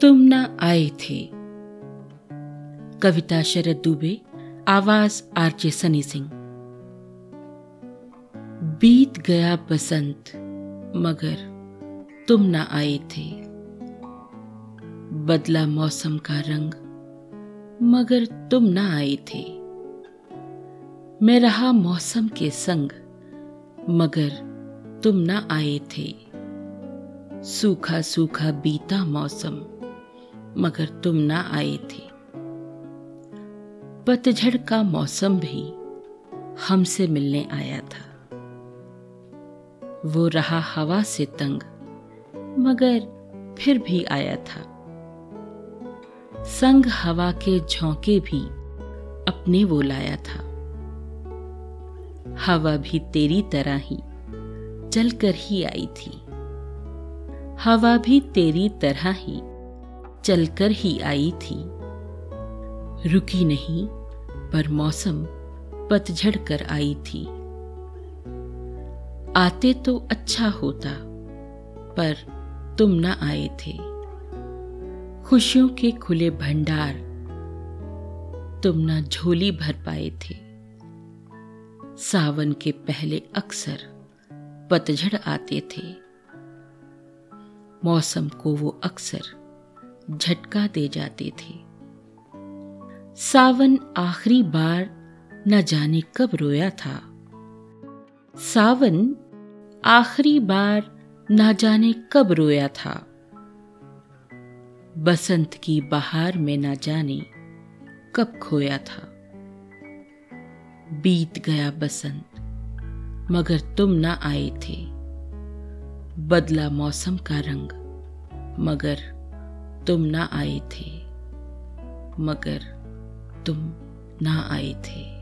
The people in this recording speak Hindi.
तुम ना आए थे। कविता शरद दुबे, आवाज़ आरजे सनी सिंह। बीत गया बसंत, मगर तुम ना आए थे। बदला मौसम का रंग, मगर तुम ना आए थे। मैं रहा मौसम के संग, मगर तुम ना आए थे। सूखा सूखा बीता मौसम। मगर तुम ना आए थे। पतझड़ का मौसम भी हमसे मिलने आया था। वो रहा हवा से तंग, मगर फिर भी आया था। संग हवा के झोंके भी अपने वो लाया था। हवा भी तेरी तरह ही चलकर ही आई थी। हवा भी तेरी तरह ही चलकर ही आई थी। रुकी नहीं, पर मौसम पतझड़ कर आई थी। आते तो अच्छा होता, पर तुम न आए थे। खुशियों के खुले भंडार तुम न झोली भर पाए थे। सावन के पहले अक्सर पतझड़ आते थे। मौसम को वो अक्सर झटका दे जाते थे। सावन आखिरी बार न जाने कब रोया था। सावन आखिरी बार न जाने कब रोया था। बसंत की बहार में न जाने कब खोया था। बीत गया बसंत, मगर तुम ना आए थे। बदला मौसम का रंग, मगर तुम ना आए थे मगर तुम ना आए थे।